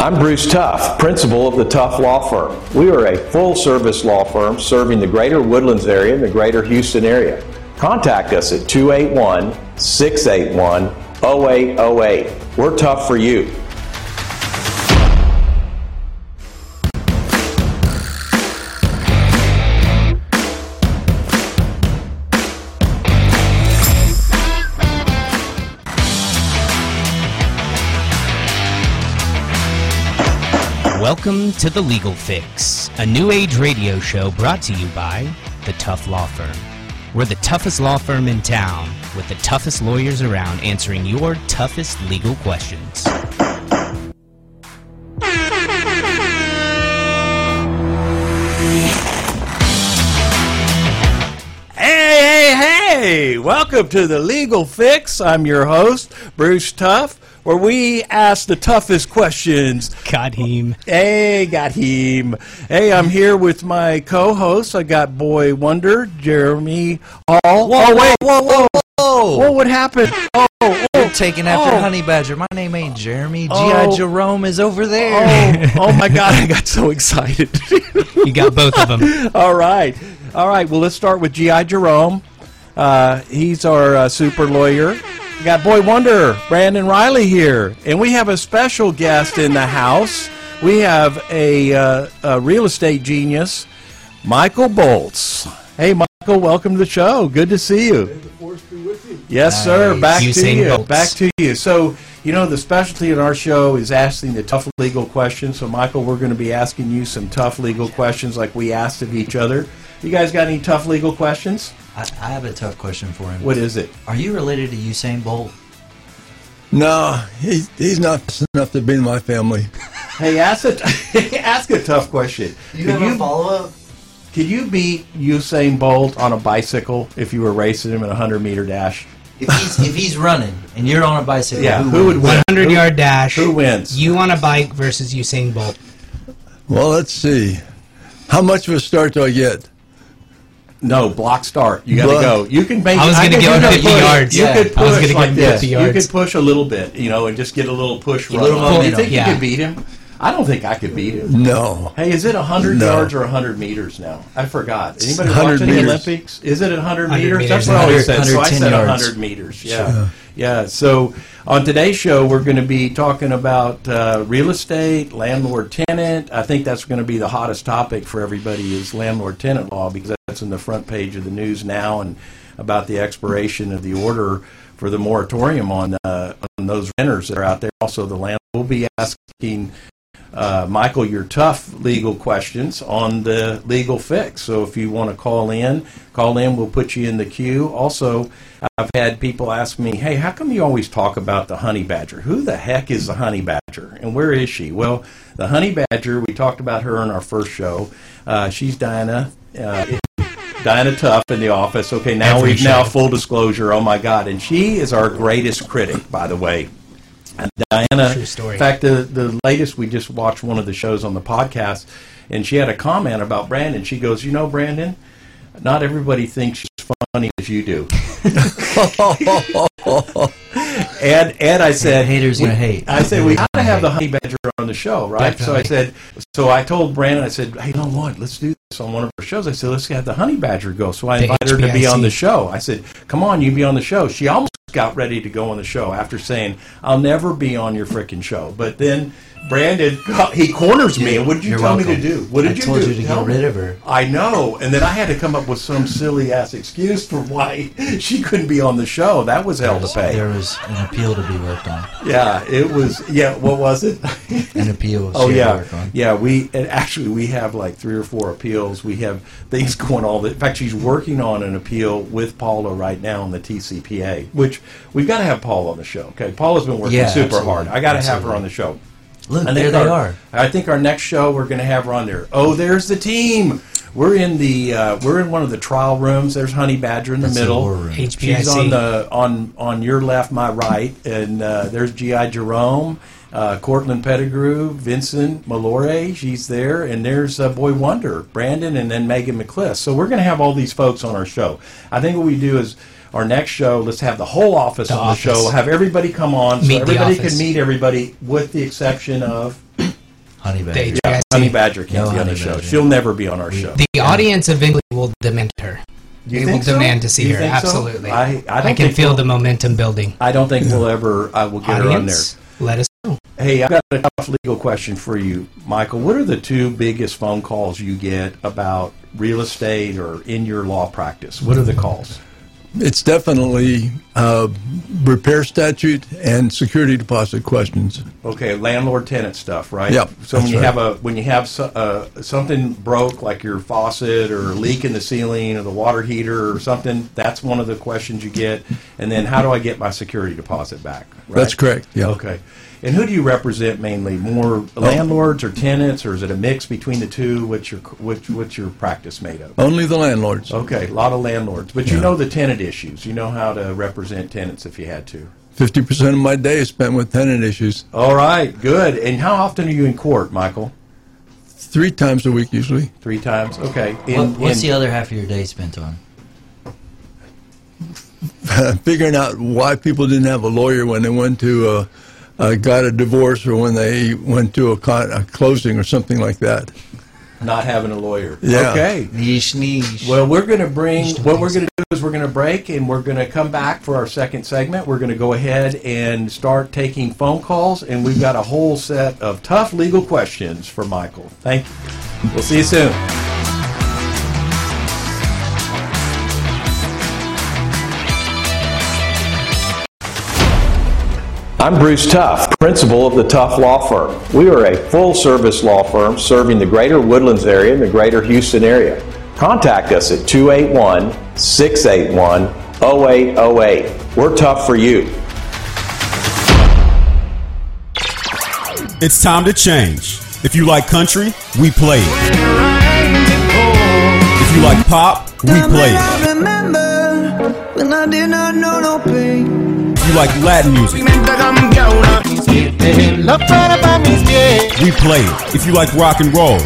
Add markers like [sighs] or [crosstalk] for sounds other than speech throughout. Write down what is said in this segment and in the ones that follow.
I'm Bruce Tough, principal of the Tough Law Firm. We are a full service law firm serving the greater Woodlands area and the greater Houston area. Contact us at 281 681 0808. We're tough for you. Welcome to The Legal Fix, a new age radio show brought to you by the Tough Law Firm. We're the toughest law firm in town with the toughest lawyers around answering your toughest legal questions. Hey, hey, hey! Welcome to the Legal Fix. I'm your host, Bruce Tough, where we ask the toughest questions. Got him. Hey, got him. Hey, I'm here with my co-host. I got Boy Wonder, Jeremy Hall. oh, wait, whoa, whoa, whoa! what would happen? Oh, oh, You're taking after oh. Honey Badger. My name ain't Jeremy. G.I. Oh. Jerome is over there. oh, oh my God! I got so excited. [laughs] You got both of them. All right. All right. Well, let's start with G.I. Jerome. Uh, he's our uh, super lawyer. We got Boy Wonder, Brandon Riley here. And we have a special guest in the house. We have a, uh, a real estate genius, Michael Boltz. Hey, Michael, welcome to the show. Good to see you. Yes, sir. Nice. Back to you. Boltz. Back to you. So, you know, the specialty in our show is asking the tough legal questions. So, Michael, we're going to be asking you some tough legal questions like we asked of each other. You guys got any tough legal questions? I, I have a tough question for him. What is it? Are you related to Usain Bolt? No, he's he's not enough to be in my family. [laughs] Hey, ask a, [laughs] ask a tough question. You Could you, follow up? could you beat Usain Bolt on a bicycle if you were racing him in a 100 meter dash? If he's, if he's running and you're on a bicycle, Yeah, who, who would win? 100 Who- yard dash. Who wins? You on a bike versus Usain Bolt. Well, let's see. How much of a start do I get? No, block start. You got to Block. go. You can make. I was gonna can give him 50 push. yards. You Yeah. could I was push gonna like give him 50 this. You could push a little bit, you know, and just get a little push run. little on. Do you think Yeah. you could beat him? I don't think I could beat him. No. Hey, is it 100 No. yards or 100 meters now? I forgot. Anybody 100 watching the. Olympics? Is it 100 100 meters? That's what I always said. 100, So I said 110 100 yards. meters. Yeah. Yeah. So on today's show, we're going to be talking about uh, real estate, landlord tenant. I think that's going to be the hottest topic for everybody is landlord tenant law because that's in the front page of the news now and about the expiration of the order for the moratorium on, uh, on those renters that are out there. Also, the land will be asking uh, Michael your tough legal questions on the legal fix. So if you want to call in, call in. We'll put you in the queue. Also, I've had people ask me, "Hey, how come you always talk about the honey badger? Who the heck is the honey badger, and where is she?" Well, the honey badger. We talked about her in our first show. Uh, she's Diana. Uh, Diana Tough in the office. Okay, now Every we've now full disclosure. Oh my God! And she is our greatest critic, by the way. And Diana, True story. in fact, the the latest we just watched one of the shows on the podcast, and she had a comment about Brandon. She goes, "You know, Brandon, not everybody thinks funny as you do." and and I said, Haters gonna hate. I said we got to gonna have the honey badger on the show, right? So I said, so I told Brandon, I said, hey, you know what? Let's do this on one of our shows. I said, let's have the honey badger go. So I The invited her to be on the show. I said, come on, you be on the show. She almost got ready to go on the show after saying, I'll never be on your freaking show. But then Brandon, [laughs] he corners me. And what did you You're tell me to do? What did I you told do? you to Tell get me. rid of her. I know. And then I had to come up with some silly ass excuse for why [laughs] she couldn't be on the show. That was hell to pay. There was an appeal to be worked on. Yeah, it was. Yeah, what was it? [laughs] An appeal. Oh she had to yeah, work on. yeah. We and actually we have like three or four appeals. We have things going all. The, in fact, she's working on an appeal with Paula right now on the TCPA, which we've got to have Paula on the show. Okay, Paula's been working Yeah, super absolutely. hard. I got to have her Absolutely. on the show. Look, I there think they our- are. I think our next show we're going to have her on there. Oh, there's the team. We're in the uh, we're in one of the trial rooms. There's Honey Badger in the That's middle. war room. She's on the on on your left, my right, and uh, there's GI Jerome, uh, Cortland Pettigrew, Vincent Malore. She's there, and there's uh, Boy Wonder, Brandon, and then Megan McCliss. So we're going to have all these folks on our show. I think what we do is. Our next show, let's have the whole office The on office. the show. Have everybody come on, so Meet the everybody can meet everybody, with the exception of Honey badger. HVAC. Honey Badger can't No be on the Honey show. Badger. She'll never be on our show. The audience eventually will demand her. You they will so? demand to see You her. think so? Absolutely. I- I don't can feel we'll- the momentum building. I don't think we'll ever. I will get her on there. Let us know. Hey, I've got a tough legal question for you, Michael. What are the two biggest phone calls you get about real estate or in your law practice? What are the calls? It's definitely uh, repair statute and security deposit questions. Okay, landlord tenant stuff, right? Yep, So when you right. have a when you have so, uh, something broke, like your faucet or a leak in the ceiling or the water heater or something, that's one of the questions you get. And then, how do I get my security deposit back? Right? That's correct. Yeah. Okay. And who do you represent mainly? More landlords or tenants, or is it a mix between the two? What's your which, what's your practice made of? Only the landlords. Okay, a lot of landlords, but you know the tenant issues. You know how to represent tenants if you had to. Fifty percent of my day is spent with tenant issues. All right, good. And how often are you in court, Michael? Three times a week usually. Three times. Okay. What, what's in- the other half of your day spent on? [laughs] Figuring out why people didn't have a lawyer when they went to uh, uh, got a divorce or when they went to a, con- a closing or something like that. Not having a lawyer? Yeah. Okay. Niche, niche. Well, we're going to bring what we're going to do is we're going to break and we're going to come back for our second segment. We're going to go ahead and start taking phone calls, and we've got a whole set of tough legal questions for Michael. Thank you. We'll see you soon. I'm Bruce Tough, principal of the Tough Law Firm. We are a full service law firm serving the greater Woodlands area and the greater Houston area. Contact us at 281 681 0808. We're tough for you. It's time to change. If you like country, we play it. If you like pop, we play it. You like Latin music, we play it. If you like rock and roll,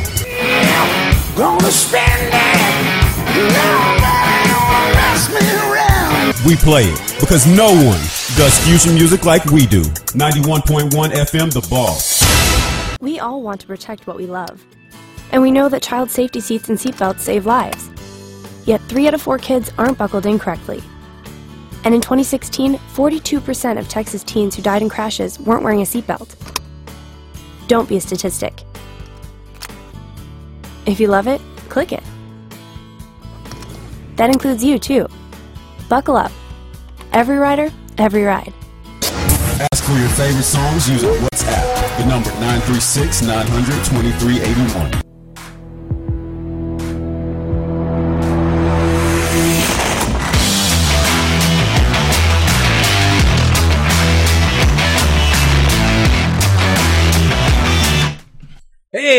we play it. Because no one does fusion music like we do. 91.1 FM, The Boss. We all want to protect what we love. And we know that child safety seats and seatbelts save lives. Yet three out of four kids aren't buckled in correctly. And in 2016, 42% of Texas teens who died in crashes weren't wearing a seatbelt. Don't be a statistic. If you love it, click it. That includes you, too. Buckle up. Every rider, every ride. Ask for your favorite songs using WhatsApp. The number 936 900 2381.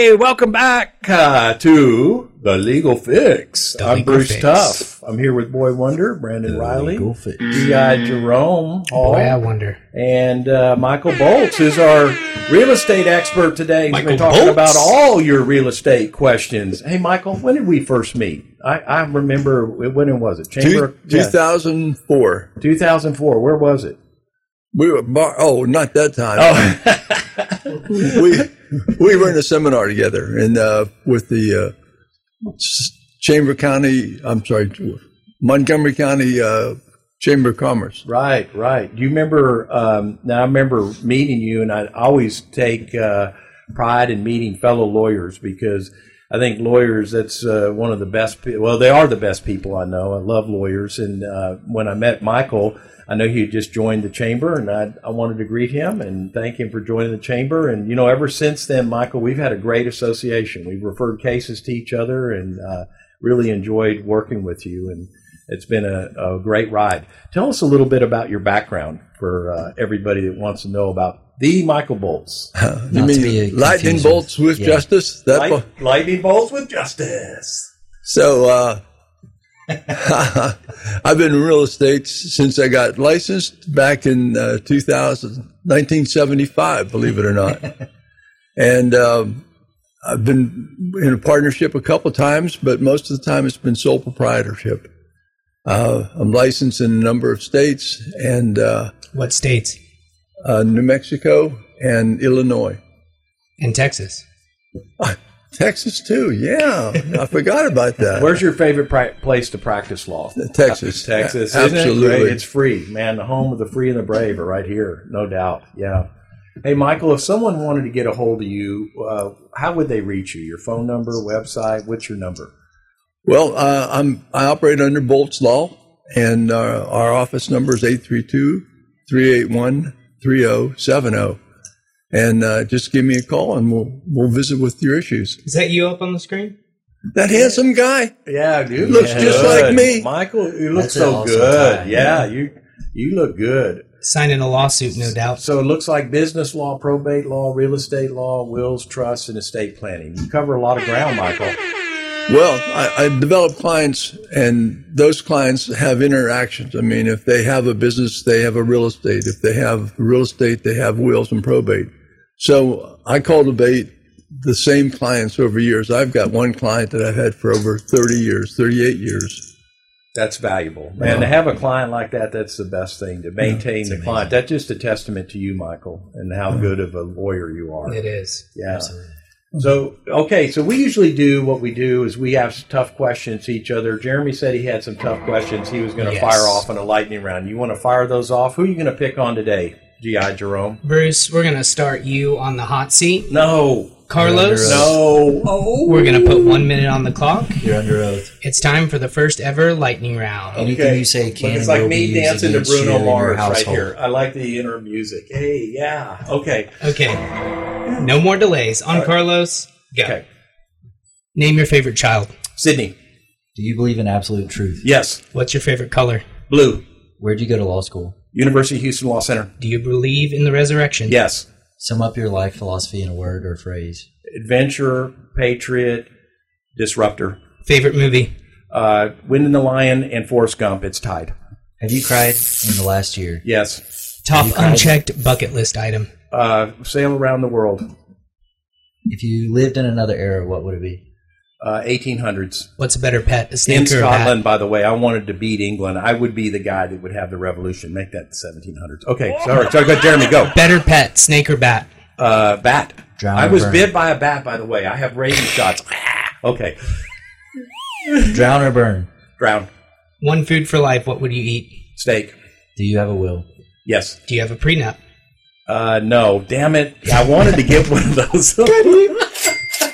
Hey, welcome back uh, to the Legal Fix. The I'm Legal Bruce Fix. Tough. I'm here with Boy Wonder, Brandon Riley, Legal Fix. G.I. Jerome Hall, Boy, I wonder. and uh, Michael Boltz is our real estate expert today. He's been talking Boltz? about all your real estate questions. Hey, Michael, when did we first meet? I, I remember when was it? Chamber Two, yeah, 2004. 2004. Where was it? We were bar- oh, not that time. Oh, we we were in a seminar together and uh, with the uh, Chamber County. I'm sorry, Montgomery County uh, Chamber of Commerce. Right, right. Do you remember? Um, now I remember meeting you, and I always take uh, pride in meeting fellow lawyers because I think lawyers that's uh, one of the best. Pe- well, they are the best people I know. I love lawyers, and uh, when I met Michael, I know he had just joined the chamber, and I, I wanted to greet him and thank him for joining the chamber. And you know, ever since then, Michael, we've had a great association. We've referred cases to each other, and uh, really enjoyed working with you. And it's been a, a great ride. Tell us a little bit about your background for uh, everybody that wants to know about the Michael Boltz. [laughs] You Not to be mean lightning bolts with Yeah. justice? That Light, lightning bolts with justice. So uh, [laughs] I've been in real estate since I got licensed back in uh, 2000, 1975, believe it or not. [laughs] and um, I've been in a partnership a couple times, but most of the time it's been sole proprietorship. Uh, I'm licensed in a number of states and uh, What states? uh, New Mexico and Illinois. In Texas. [laughs] Texas too. Yeah, I forgot about that. Where's your favorite pri- place to practice law? Texas? Texas. A- Isn't it absolutely. It's free, man. The home of the free and the brave are right here, no doubt. Yeah. Hey, Michael, if someone wanted to get a hold of you, uh, how would they reach you? Your phone number, website? What's your number? Well, uh, I'm I operate under Boltz Law, and uh, our office number is 832-381-3070. And uh, just give me a call, and we'll we'll visit with your issues. Is that you up on the screen? That handsome guy. Yeah, dude. Looks just like me. Michael, you look That's so awesome good. tie. Yeah, you you look good. Signing a lawsuit, no doubt. So it looks like business law, probate law, real estate law, wills, trusts, and estate planning. You cover a lot of ground, Michael. Well, I, I develop clients, and those clients have interactions. I mean, if they have a business, they have a real estate. If they have real estate, they have wills and probate. So I cultivate the same clients over years. I've got one client that I've had for over 30 years, 38 years. That's valuable, man. To have a client like that, that's the best thing to maintain the client. That's just a testament to you, Michael, and how good of a lawyer you are. It is. Yeah. So okay, so we usually do what we do is we ask tough questions to each other. Jeremy said he had some tough questions. He was going to Yes. fire off in a lightning round. You want to fire those off? Who are you going to pick on today, GI Jerome? Bruce, we're going to start you on the hot seat. No, Carlos, no. Oh, we're going to put one minute on the clock. You're under oath. It's time for the first ever lightning round. Anything you say But can it's like me be used dancing to against you Bruno in your Mars right household. here. I like the inner music. Hey, yeah. Okay. Okay. No more delays. On Carlos, go. Okay. Name your favorite child. Sydney. Do you believe in absolute truth? Yes. What's your favorite color? Blue. Where'd you go to law school? University of Houston Law Center. Do you believe in the resurrection? Yes. Sum up your life philosophy in a word or phrase. Adventure, patriot, disruptor. Favorite movie? Uh, Wind and the Lion and Forrest Gump. It's tied. Have you cried in the last year? Yes. Top You cried? unchecked bucket list item. Uh, sail around the world. If you lived in another era, what would it be? Uh, 1800s. What's a better pet? A In snake or a bat? Scotland, by the way, I wanted to beat England. I would be the guy that would have the revolution. Make that 1700s. Okay, sorry. sorry go, Jeremy, go. Better pet, snake or bat? Uh, bat. Drown I was burn? bit by a bat, by the way. I have rabies shots. [laughs] okay. Drown or burn? Drown. One food for life. What would you eat? Steak. Do you have a will? Yes. Do you have a prenup? Uh, no. Damn it. I wanted to get one of those. [laughs]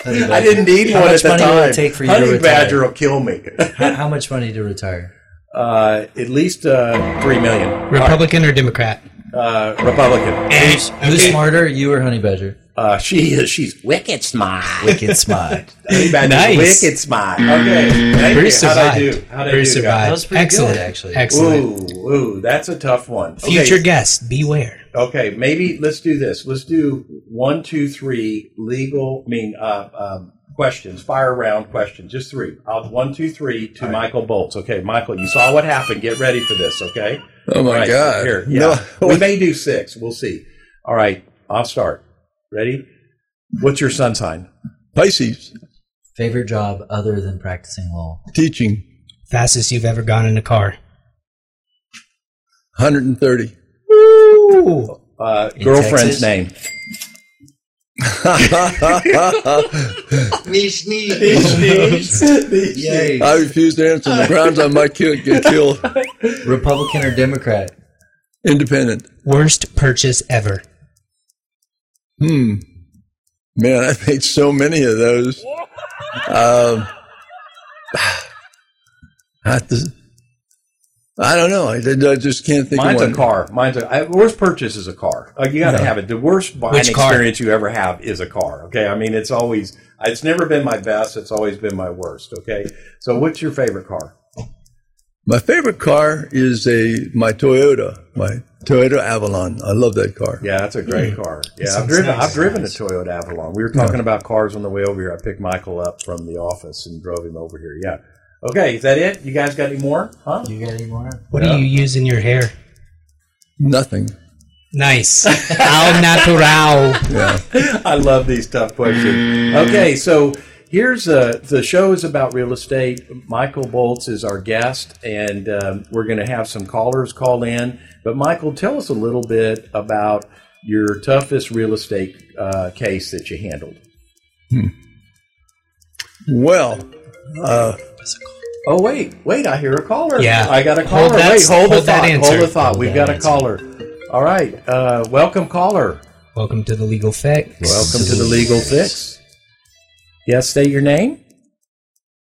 I didn't need How one at much the money time. will it take for you to Honey retire? Badger will kill me. [laughs] How, how much money to retire? uh, at least uh, three million. Republican or Democrat? Uh, Republican. Who's Okay. smarter, you or Honey Badger? Uh, she is. She's wicked smart. Wicked smart. [laughs] Nice. wicked smart. Okay. Thank Bruce you. How'd I do? How'd I Bruce do, survived. That was pretty Excellent. good, actually. Excellent. Ooh, ooh, that's a tough one. Okay, Future guest, beware. Okay, maybe let's do this. Let's do one, two, three legal. I mean, uh, um, questions. Fire round questions. Just three. I'll one, two, three to Michael Boltz. Okay, Michael, you saw what happened. Get ready for this. Okay. Oh my All right, God! Here, yeah. No. we may do six. We'll see. All right, I'll start. Ready? What's your sun sign? Pisces Favorite job other than practicing law? teaching Fastest you've ever gone in a car. 130. Woo! Uh, In girlfriend's Texas? name. [laughs] Yay. I refuse to answer on the grounds I might kill, get killed. Republican or Democrat? Independent. Worst purchase ever. Hmm. Man, I've made so many of those. Um, [sighs] I to. I don't know. I, I just can't think Mine's of a car. Mine's a I, worst purchase is a car. Like you got to Yeah. have it. The worst buying Which car? experience you ever have is a car. Okay, I mean it's always it's never been my best. It's always been my worst. Okay, so what's your favorite car? My favorite car is a my Toyota, my Toyota Avalon. I love that car. Yeah, that's a great hmm. car. Yeah, I've driven. nice. I've driven a Toyota Avalon. We were talking about cars on the way over here. I picked Michael up from the office and drove him over here. Yeah. Okay, is that it? You guys got any more? Huh? You got any more? What Yeah. do you use in your hair? Nothing. Nice. [laughs] Al natural. Yeah. I love these tough questions. Okay, so here's uh, the show is about real estate. Michael Boltz is our guest, and um, we're going to have some callers call in. But Michael, tell us a little bit about your toughest real estate uh, case that you handled. Well, uh, Oh wait, wait! I hear a caller. Yeah. I got a Hold caller. that- wait, hold, hold the that thought. answer. Hold the thought. Hold We've that got a caller. All right, uh, welcome caller. Welcome to the Legal Fix. Welcome to the Legal Fix. Yes, state your name.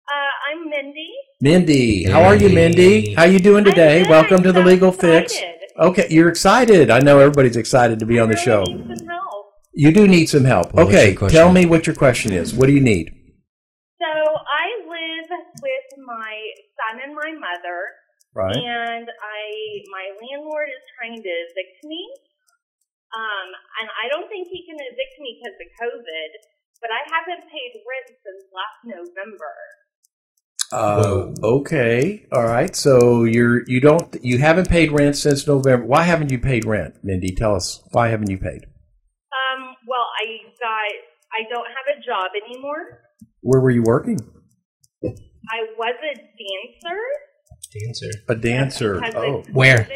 Uh, I'm Mindy. Mindy. How are you, Mindy? How you doing today? I'm good. Welcome I'm to the so Legal Fix. excited. Okay, you're excited. I know everybody's excited to be on the I show. really need some help. You do need some help. Well, what's okay, your question? tell me what your question is. What do you need? So I live with my son and my mother, Right. and I my landlord is trying to evict me. Um, and I don't think he can evict me because of COVID, but I haven't paid rent since last November. Uh, okay. All right. So you're you don't you haven't paid rent since November. Why haven't you paid rent, Mindy? Tell us why haven't you paid? Um, well, I got I don't have a job anymore. Where were you working? I was a dancer. Dancer. A dancer. Oh, of Where?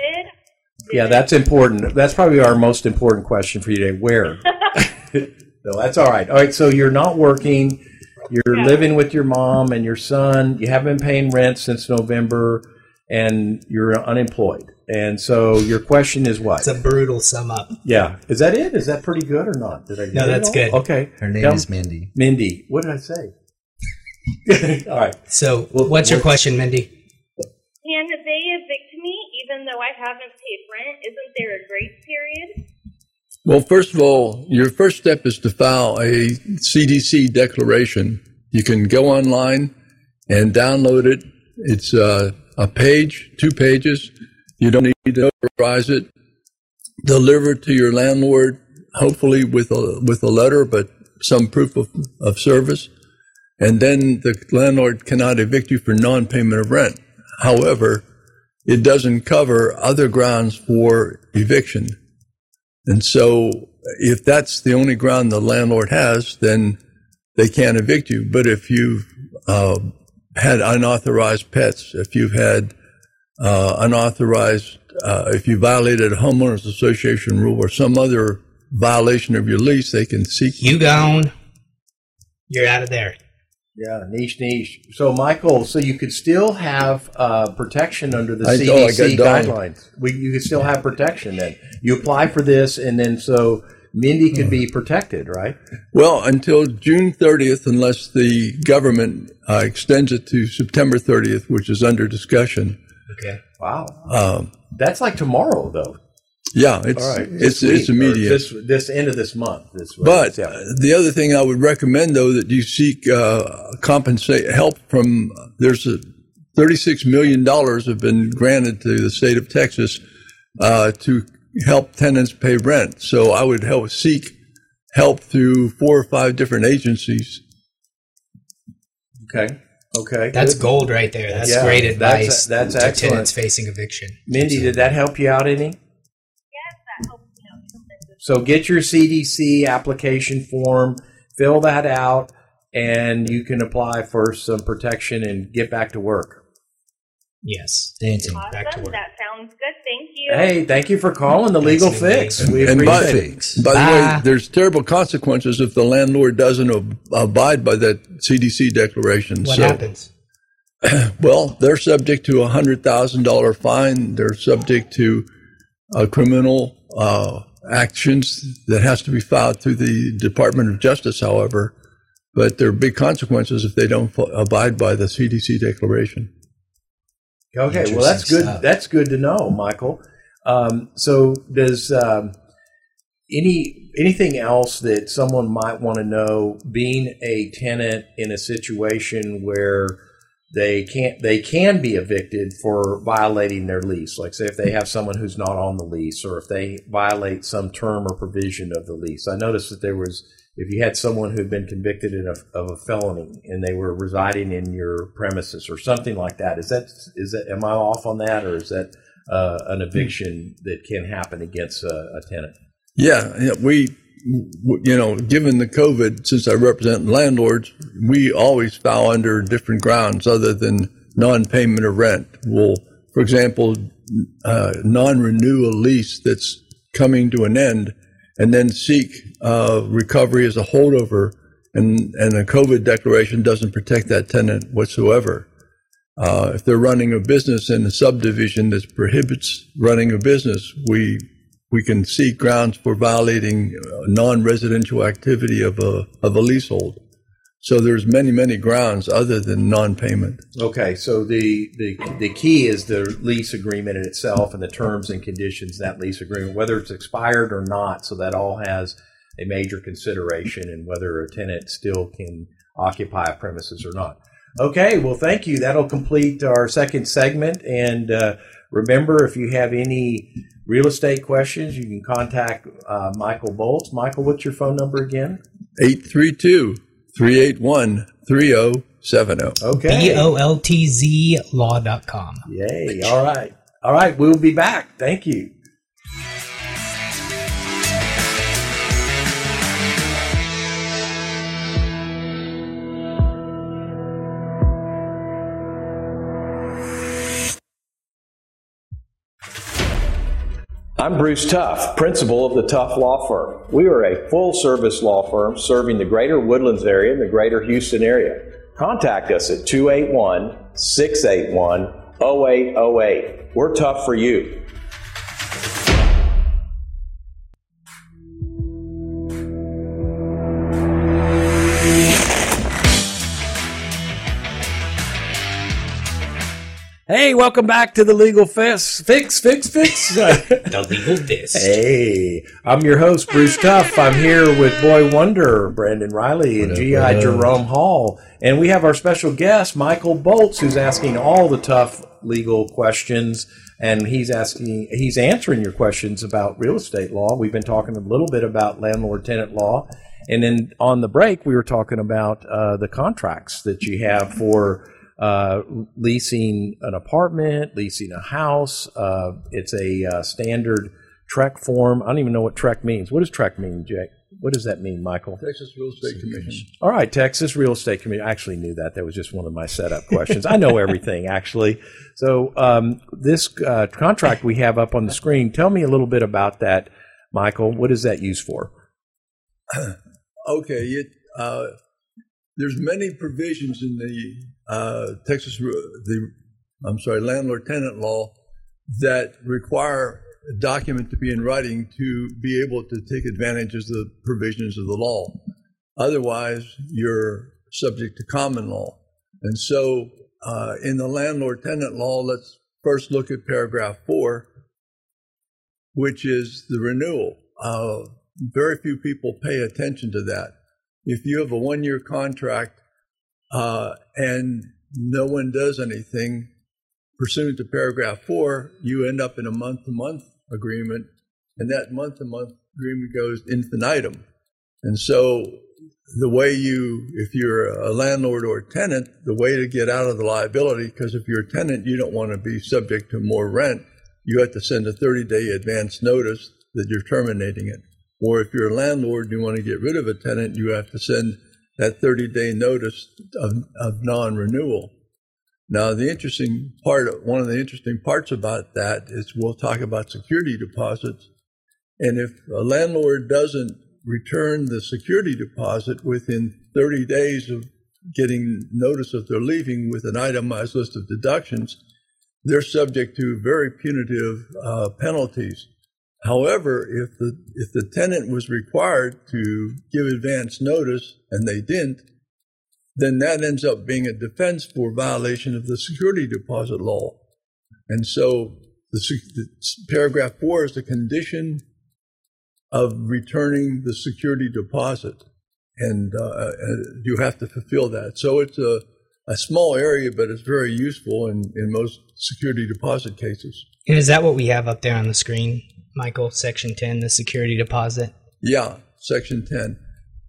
Yeah. That's important. That's probably our most important question for you today. Where? [laughs] no, that's all right. All right. So you're not working. You're Yeah. living with your mom and your son. You haven't been paying rent since November, and you're unemployed. And so your question is what? It's a brutal sum up. yeah. Is that it? Is that pretty good or not? Did I get No, that's good. Okay. Her name Tell- is Mindy. Mindy. What did I say? [laughs] all right. So, Well, what's your question, Mindy? Can they evict me even though I haven't paid rent? Isn't there a grace period? Well, first of all, your first step is to file a CDC declaration. You can go online and download it. It's uh, a page, two pages. You don't need to notarize it. Deliver it to your landlord, hopefully with a with a letter, but some proof of, of service. And then the landlord cannot evict you for non-payment of rent. However, it doesn't cover other grounds for eviction. And so if that's the only ground the landlord has, then they can't evict you. But if you've uh, had unauthorized pets, if you've had uh, unauthorized, uh, if you violated a homeowners association rule or some other violation of your lease, they can seek You gone. You're out of there. Yeah, niche, niche. So, Michael, so you could still have uh, protection under the I- CDC oh, guidelines. We, you could still have protection then. You apply for this, and then so Mindy could be protected, right? Well, until June 30th, unless the government uh, extends it to September 30th, which is under discussion. Okay. Wow, Um, that's like tomorrow, though. Yeah, it's All right, it's week, it's immediate. This this end of this month. This But yeah. the other thing I would recommend, though, that you seek uh, compensate help from. There's a 36 million dollars have been granted to the state of Texas uh, to help tenants pay rent. So I would help seek help through four or five different agencies. okay, okay. That's Good. gold right there. That's Yeah, great that's- advice that's to excellent. tenants facing eviction. Mindy, did that help you out any? Yes, that helps me out tremendously. So get your CDC application form, fill that out, and you can apply for some protection and get back to work. Yes. Dancing. Back to work. That sounds good. Thank you. Hey, thank you for calling the Legal Mindy. Fix. We And by, appreciate it. Fix. by the Bye. way, there's terrible consequences if the landlord doesn't ab- abide by that CDC declaration. What so, happens? [clears throat] Well, they're subject to a hundred thousand dollar fine. They're subject to a criminal uh, actions that has to be filed through the Department of Justice. However, but there are big consequences if they don't fo- abide by the CDC declaration. Okay, well that's good. stuff. That's good to know, Michael. Um, so does um, any anything else that someone might want to know? Being a tenant in a situation where they can't they can be evicted for violating their lease, like say if they have someone who's not on the lease, or if they violate some term or provision of the lease. I noticed that there was if you had someone who had been convicted a, of a felony and they were residing in your premises or something like that, is that is that am I off on that, or is that uh, an eviction that can happen against a, a tenant? Yeah, yeah, we, you know, given the COVID, since I represent landlords, we always file under different grounds other than non-payment of rent. We'll, for example, uh, non-renew a lease that's coming to an end, and then seek uh, recovery as a holdover and and a COVID declaration doesn't protect that tenant whatsoever. Uh, if they're running a business in a subdivision that prohibits running a business, we we can seek grounds for violating uh, non-residential activity of a of a leasehold. So there's many many grounds other than non-payment. Okay, so the, the the key is the lease agreement in itself and the terms and conditions that lease agreement, whether it's expired or not. So that all has a major consideration in whether a tenant still can occupy a premises or not. Okay, well, thank you. That'll complete our second segment. And uh, remember, if you have any real estate questions, you can contact uh, Michael Boltz. Michael, what's your phone number again? 832 381 3070. Okay. B O L T Z law.com. Yay. All right. All right. We'll be back. Thank you. I'm Bruce Tough, principal of the Tough Law Firm. We are a full service law firm serving the greater Woodlands area and the greater Houston area. Contact us at 281 681 0808. We're tough for you. Hey, welcome back to the Legal Fix. Fix, fix, fix. [laughs] The Legal Fist. hey, I'm your host, Bruce Tough. I'm here with Boy Wonder, Brandon Riley, and G.I. Jerome Hall. And we have our special guest, Michael Boltz, who's asking all the tough legal questions. And he's asking, he's answering your questions about real estate law. We've been talking a little bit about landlord tenant law. And then on the break, we were talking about uh, the contracts that you have for uh, leasing an apartment, leasing a house. Uh, it's a uh, standard TREC form. I don't even know what TREC means. What does TREC mean, Jake? What does that mean, Michael? Texas Real Estate Commission. All right, Texas Real Estate Commission. I actually knew that. That was just one of my setup questions. I know everything, [laughs] actually. So, um, this uh, contract we have up on the screen, tell me a little bit about that, Michael. What is that used for? [clears throat] Okay, it, uh, there's many provisions in the uh, Texas the I'm sorry landlord tenant law that require a document to be in writing to be able to take advantage of the provisions of the law. Otherwise, you're subject to common law. And so, uh, in the landlord tenant law, let's first look at paragraph four, which is the renewal. Uh, very few people pay attention to that. If you have a one year contract uh, and no one does anything pursuant to paragraph four, you end up in a month to month agreement, and that month to month agreement goes infinitum. And so, the way you, if you're a landlord or a tenant, the way to get out of the liability, because if you're a tenant, you don't want to be subject to more rent, you have to send a 30 day advance notice that you're terminating it. Or if you're a landlord and you want to get rid of a tenant, you have to send that 30 day notice of, of non renewal. Now, the interesting part, one of the interesting parts about that is we'll talk about security deposits. And if a landlord doesn't return the security deposit within 30 days of getting notice that they're leaving with an itemized list of deductions, they're subject to very punitive uh, penalties. However, if the if the tenant was required to give advance notice and they didn't, then that ends up being a defense for violation of the security deposit law. And so the, the paragraph four is the condition of returning the security deposit, and uh, you have to fulfill that. So it's a a small area, but it's very useful in, in most security deposit cases. And is that what we have up there on the screen, Michael? Section 10, the security deposit? Yeah, Section 10.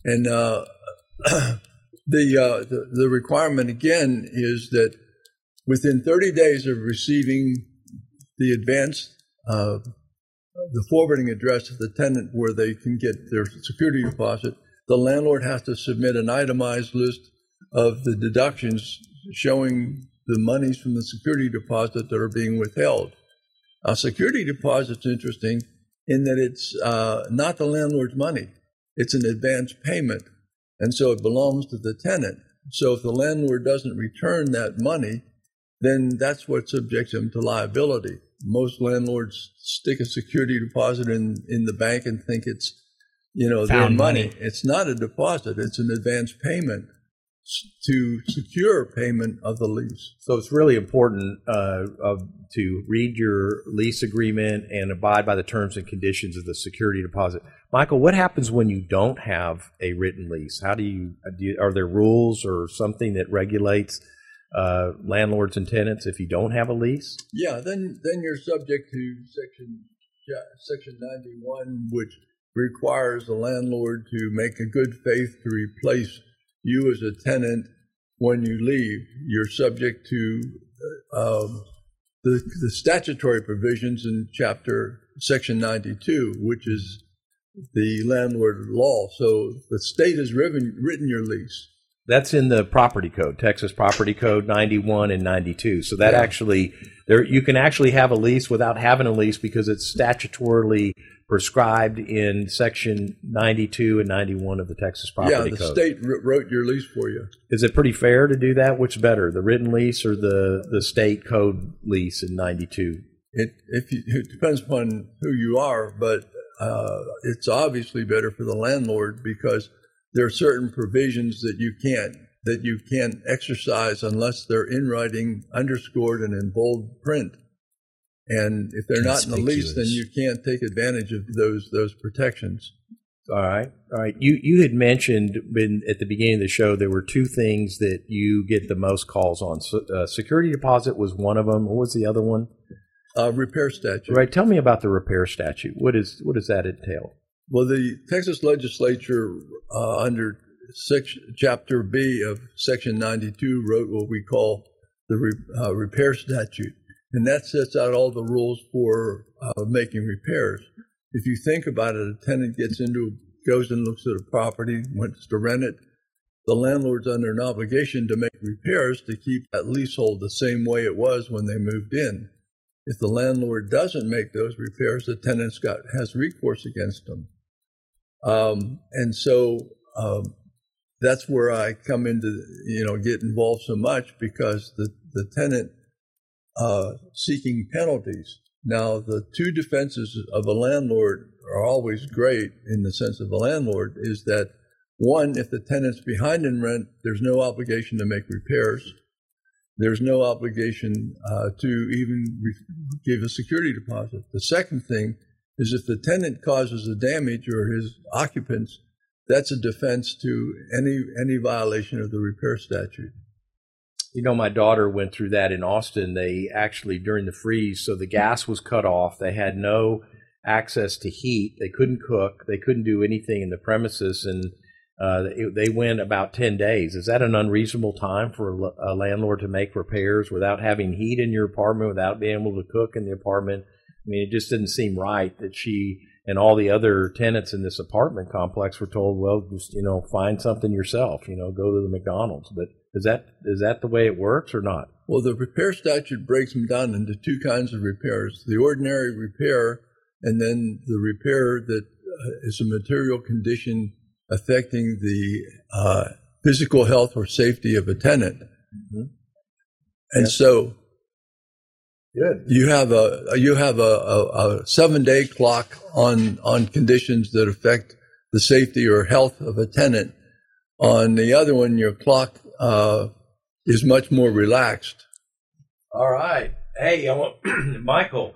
And uh, [clears throat] the, uh, the, the requirement again is that within 30 days of receiving the advance, uh, the forwarding address of the tenant where they can get their security deposit, the landlord has to submit an itemized list of the deductions showing the monies from the security deposit that are being withheld. A security deposit's interesting in that it's uh, not the landlord's money; it's an advance payment. and so it belongs to the tenant. So if the landlord doesn't return that money, then that's what subjects them to liability. Most landlords stick a security deposit in, in the bank and think it's, you know, their money. money. It's not a deposit. It's an advance payment to secure payment of the lease. So it's really important uh, of, to read your lease agreement and abide by the terms and conditions of the security deposit. Michael, what happens when you don't have a written lease? How do you, do you are there rules or something that regulates uh, landlords and tenants if you don't have a lease? Yeah, then then you're subject to section yeah, section 91, which requires the landlord to make a good faith to replace you as a tenant when you leave. You're subject to um, the the statutory provisions in chapter section 92, which is the landlord law. So the state has written written your lease. That's in the property code, Texas Property Code 91 and 92. So that Yeah. actually, there you can actually have a lease without having a lease because it's statutorily prescribed in Section 92 and 91 of the Texas Property code. yeah, the Code. state wr- wrote your lease for you. Is it pretty fair to do that? Which better, the written lease or the the state code lease in 92? It if you, it depends upon who you are, but uh, it's obviously better for the landlord because there are certain provisions that you can't that you can't exercise unless they're in writing, underscored, and in bold print. And if they're not in the lease, then you can't take advantage of those those protections. All right, all right. You you had mentioned in, at the beginning of the show there were two things that you get the most calls on. So, uh, security deposit was one of them. What was the other one? Uh, repair statute. Right. Tell me about the repair statute. What is what does that entail? Well, the Texas legislature, uh, under section, Chapter B of Section 92, wrote what we call the re, uh, repair statute. And that sets out all the rules for uh, making repairs. If you think about it, a tenant gets into, goes and looks at a property, wants to rent it. The landlord's under an obligation to make repairs to keep that leasehold the same way it was when they moved in. If the landlord doesn't make those repairs, the tenant's got has recourse against them. Um, and so um, that's where I come into, you know, get involved so much because the, the tenant uh, seeking penalties. Now, the two defenses of a landlord are always great in the sense of the landlord is that one, if the tenant's behind in rent, there's no obligation to make repairs. There's no obligation uh, to even re- give a security deposit. The second thing is if the tenant causes a damage or his occupants, that's a defense to any any violation of the repair statute. You know, my daughter went through that in Austin. They actually during the freeze, so the gas was cut off. They had no access to heat. They couldn't cook. They couldn't do anything in the premises, and uh, it, they went about ten days. Is that an unreasonable time for a, a, landlord to make repairs without having heat in your apartment, without being able to cook in the apartment? I mean, it just didn't seem right that she and all the other tenants in this apartment complex were told, well, just you know, find something yourself. You know, go to the McDonald's. But is that is that the way it works or not? Well, the repair statute breaks them down into two kinds of repairs the ordinary repair, and then the repair that uh, is a material condition affecting the uh, physical health or safety of a tenant. And so Good. you have a you have a, a, a seven day clock on on conditions that affect the safety or health of a tenant. On the other one, your clock uh, is much more relaxed. All right. Hey, want, [clears throat] Michael,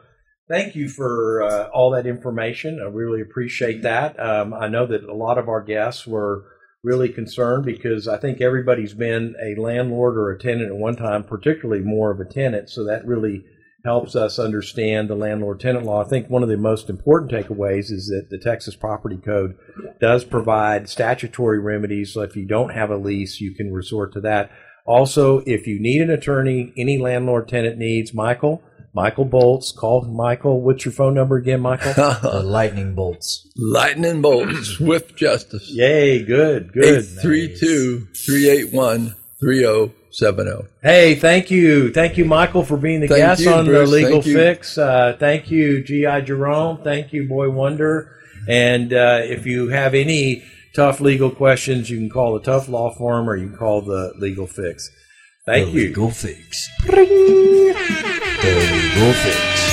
thank you for uh, all that information. I really appreciate that. Um, I know that a lot of our guests were really concerned because I think everybody's been a landlord or a tenant at one time, particularly more of a tenant. So that really helps us understand the landlord tenant law. I think one of the most important takeaways is that the Texas Property Code does provide statutory remedies. So if you don't have a lease, you can resort to that. Also, if you need an attorney, any landlord tenant needs, Michael, Michael Boltz, call Michael. What's your phone number again, Michael? [laughs] Lightning bolts. Lightning Bolts swift justice. Yay, good, good. 832 381 3070. Hey, thank you. Thank you, Michael, for being the Thank guest you, on Bruce. the Legal Thank. Fix. Uh, thank you, G.I. Jerome. Thank you, Boy Wonder. And uh, if you have any tough legal questions, you can call the Tough Law Firm or you can call the Legal Fix. Thank the you. Legal Fix. the Legal Fix.